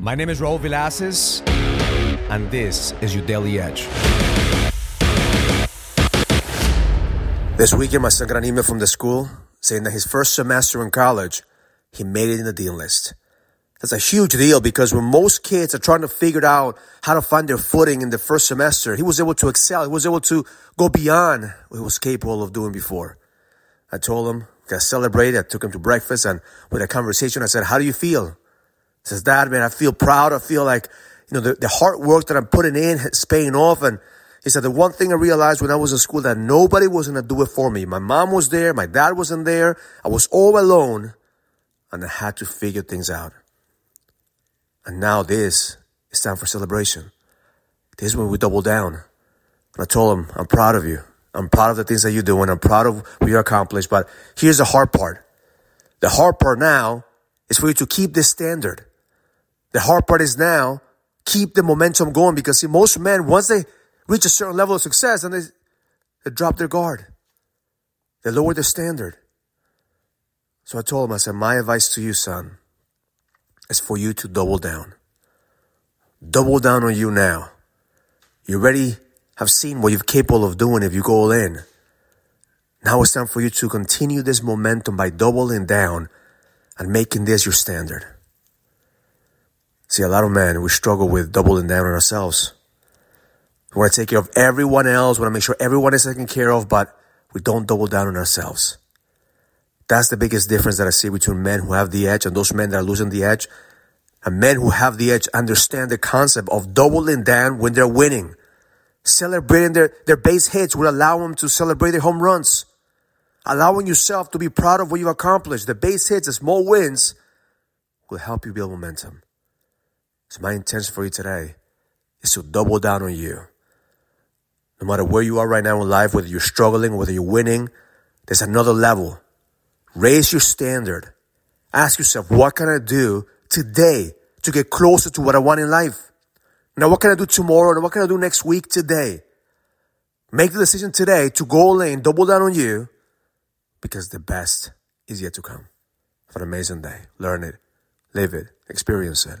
My name is Raul Villacis, and this is your Daily Edge. This weekend, my son got an email from the school saying that his first semester in college, he made it in the dean list. That's a huge deal because when most kids are trying to figure out how to find their footing in the first semester, he was able to excel. He was able to go beyond what he was capable of doing before. I told him, got celebrated. I took him to breakfast and with a conversation, I said, how do you feel? Says, Dad, man, I feel proud. I feel like, you know, the, the hard work that I'm putting in is paying off. And he said, the one thing I realized when I was in school that nobody was going to do it for me. My mom was there. My dad wasn't there. I was all alone and I had to figure things out. And now this is time for celebration. This is when we double down. And I told him, I'm proud of you. I'm proud of the things that you're doing. I'm proud of what you accomplished. But here's the hard part. The hard part now is for you to keep this standard. The hard part is now keep the momentum going because see, most men, once they reach a certain level of success, and they, they drop their guard. They lower their standard. So I told him, I said, my advice to you, son, is for you to double down. Double down on you now. You already have seen what you're capable of doing if you go all in. Now it's time for you to continue this momentum by doubling down and making this your standard. See, a lot of men, we struggle with doubling down on ourselves. We want to take care of everyone else. We want to make sure everyone is taken care of, but we don't double down on ourselves. That's the biggest difference that I see between men who have the edge and those men that are losing the edge. And men who have the edge understand the concept of doubling down when they're winning. Celebrating their, their base hits will allow them to celebrate their home runs. Allowing yourself to be proud of what you've accomplished. The base hits, the small wins will help you build momentum. So my intention for you today is to double down on you. No matter where you are right now in life, whether you're struggling, whether you're winning, there's another level. Raise your standard. Ask yourself, what can I do today to get closer to what I want in life? Now, what can I do tomorrow? And what can I do next week today? Make the decision today to go all in, double down on you, because the best is yet to come. Have an amazing day. Learn it, live it, experience it.